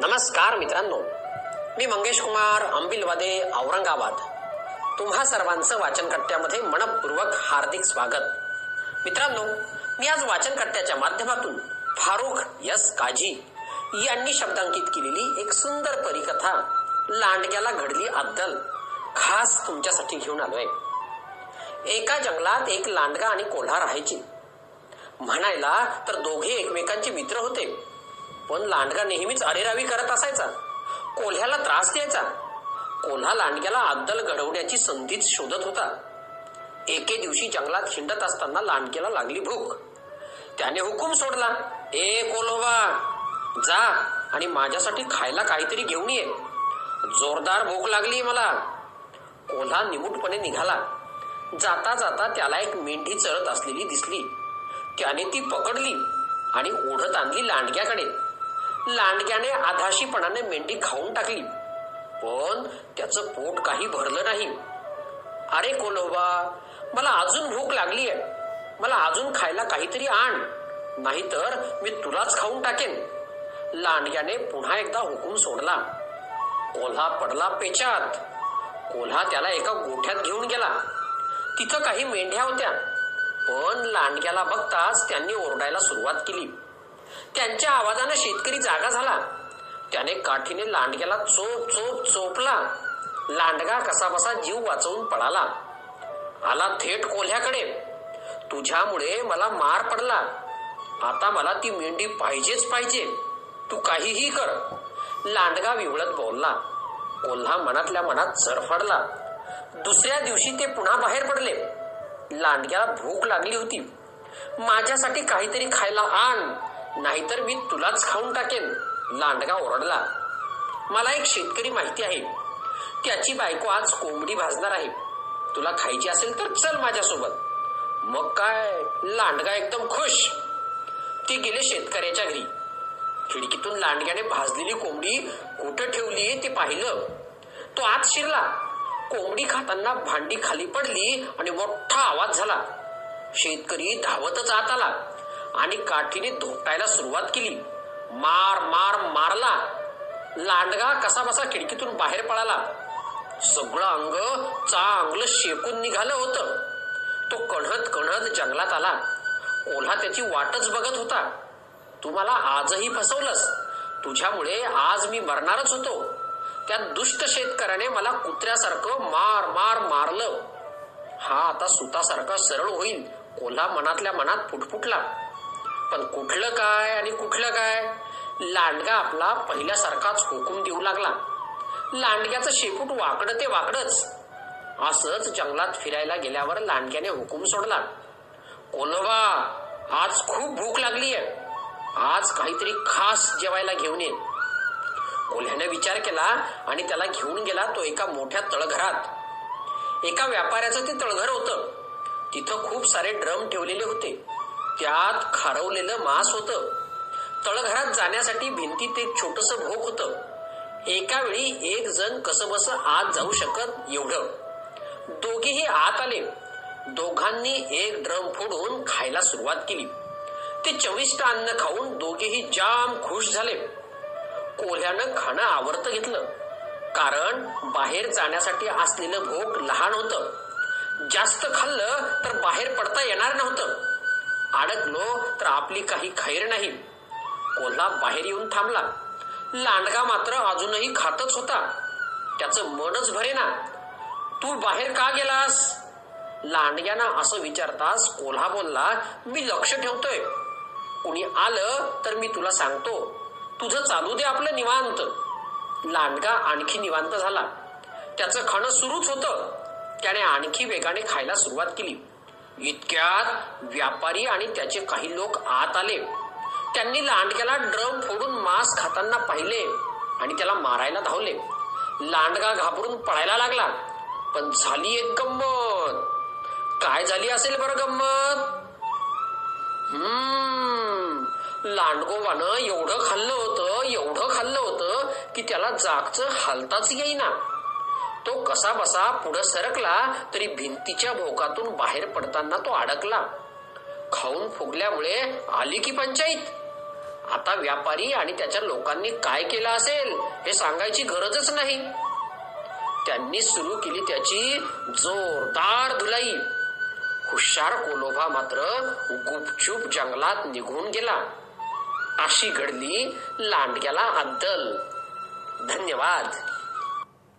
नमस्कार मित्रांनो. मी मंगेश कुमार अंबिलवादे औरंगाबाद. तुम्हा सर्वांचं वाचन कट्ट्यामध्ये मनपूर्वक हार्दिक स्वागत. मित्रांनो मी आज वाचन कट्ट्याच्या माध्यमातून फारुख यस काझी यांनी शब्दांकित केलेली एक सुंदर परिकथा लांडग्याला घडली अद्दल खास तुमच्यासाठी घेऊन आलोय. एका जंगलात एक लांडगा आणि कोल्हा राहायची. म्हणायला तर दोघे एकमेकांचे मित्र होते. पण लांडगा नेहमीच अरेरावी करत असायचा. कोल्ह्याला त्रास द्यायचा. कोल्हा लांडग्याला अद्दल घडवण्याची संधीच शोधत होता. एके दिवशी जंगलात हिंडत असताना लांडग्याला लागली भूक. त्याने हुकूम सोडला. ए कोल्होबा जा आणि माझ्यासाठी खायला काहीतरी घेऊन ये. जोरदार भूक लागली मला. कोल्हा निमूटपणे निघाला. जाता जाता त्याला एक मेंढी चरत असलेली दिसली. त्याने ती पकडली आणि ओढत आणली लांडग्याकडे. लांडग्याने आधाशीपणाने मेंढी खाऊन टाकली. पण त्याचं पोट काही भरलं नाही. अरे कोलोबा मला अजून भूक लागली आहे मला अजून खायला काहीतरी आण. नाहीतर मी तुलाच खाऊन टाकेन. लांडग्याने पुन्हा एकदा हुकूम सोडला. कोल्हा पडला पेचात. कोल्हा त्याला एका गोठ्यात घेऊन गेला. तिथं काही मेंढ्या होत्या. पण लांडग्याला बघताच त्यांनी ओरडायला सुरुवात केली. त्यांच्या आवाजानं शेतकरी जागा झाला. त्याने काठीने लांडग्याला चोप चोप चोपला. लांडगा कसा बसा जीव वाचवून पळाला. आला थेट कोल्ह्याकडे. तुझ्यामुळे मला मार पडला. आता मला ती मेंढी पाहिजेच पाहिजे. तू काहीही कर. लांडगा विवळत बोलला. कोल्हा मनातल्या मनात सरफडला. दुसऱ्या दिवशी ते पुन्हा बाहेर पडले. लांडग्याला भूक लागली होती. माझ्यासाठी काहीतरी खायला आण. नाहीतर मी तुलाच खाऊन टाकेन. लांडगा ओरडला. मला एक शेतकरी माहिती आहे. त्याची बायको आज कोंबडी भाजणार आहे. तुला खायची असेल तर चल माझ्यासोबत. मग काय? लांडगा एकदम खुश. ते गेले शेतकऱ्याच्या घरी. खिडकीतून लांडग्याने भाजलेली कोंबडी कुठं ठेवली ते पाहिलं. तो आत शिरला. कोंबडी खाताना भांडी खाली पडली आणि मोठा आवाज झाला. शेतकरी धावतच आत आला. आणि काठीने धोटायला सुरुवात केली. मार मार मारला. लांडगा कसा बसा खिडकीतून बाहेर पळाला. सगळं अंग चांगलं शेकून निघालं होतं. तो कढत कढत जंगलात आला. कोल्हा त्याची वाटच बघत होता. तू मला आजही फसवलंस. तुझ्यामुळे आज मी मरणारच होतो. त्या दुष्ट शेतकऱ्याने मला कुत्र्यासारखं मार मार मारलं. हा आता सुतासारखा सरळ होईल. कोल्हा मनातल्या मनात फुटफुटला. पण कुठलं काय आणि कुठलं काय? लांडगा आपला पहिल्यासारखाच हुकूम देऊ लागला. लांडग्याचं शेपूट वाकडं ते वाकडच. असंच जंगलात फिरायला गेल्यावर लांडग्याने हुकूम सोडला. कोलवा आज खूप भूक लागली आहे आज काहीतरी खास जेवायला घेऊन ये. कोल्ह्याने विचार केला आणि त्याला घेऊन गेला तो एका मोठ्या तळघरात. एका व्यापाऱ्याचं ते तळघर होतं. तिथं खूप सारे ड्रम ठेवलेले होते. त्यात खारवलेलं मांस होतं. तळघरात जाण्यासाठी भिंतीत एक छोटस भोक होतं. एका वेळी एक जण कसं बस आत जाऊ शकत एवढं. दोघेही आत आले. दोघांनी एक ड्रम फोडून खायला सुरुवात केली. ते चविष्ट अन्न खाऊन दोघेही जाम खुश झाले. कोल्ह्यानं खाणं आवडतं घेतलं. कारण बाहेर जाण्यासाठी असलेलं भोक लहान होतं. जास्त खाल्लं तर बाहेर पडता येणार नव्हतं. अडकलो तर आपली काही खैर नाही. कोल्हा बाहेर येऊन थांबला. लांडगा मात्र अजूनही खातच होता. त्याचं मनच भरेना. तू बाहेर का गेलास? लांडग्यानं असं विचारतास कोल्हा बोलला मी लक्ष ठेवतोय. कुणी आलं तर मी तुला सांगतो. तुझं चालू दे आपलं निवांत. लांडगा आणखी निवांत झाला. त्याचं खाणं सुरूच होतं. त्याने आणखी वेगाने खायला सुरुवात केली. इतक्यात व्यापारी आणि त्याचे काही लोक आत आले. त्यांनी लांडग्याला ड्रम फोडून मांस खाताना पाहिले आणि त्याला मारायला धावले. लांडगा घाबरून पळायला लागला. पण झाली एक गंमत. काय झाली असेल बरं गंमत? हम्म. लांडगोबानं एवढं खाल्लं होतं एवढं खाल्लं होतं की त्याला जागचं हालताच येईना. तो कसा बसा पुढे सरकला तरी भिंतीच्या भोकातून बाहेर पडताना तो अडकला. खाऊन फुगल्यामुळे आली की पंचायत. आता व्यापारी आणि त्याच्या लोकांनी काय केलं असेल हे सांगायची गरजच नाही. त्यांनी सुरू केली त्याची जोरदार धुलाई. हुशार कोलोभा मात्र गुपचूप जंगलात निघून गेला. अशी घडली लांडग्याला अद्दल. धन्यवाद.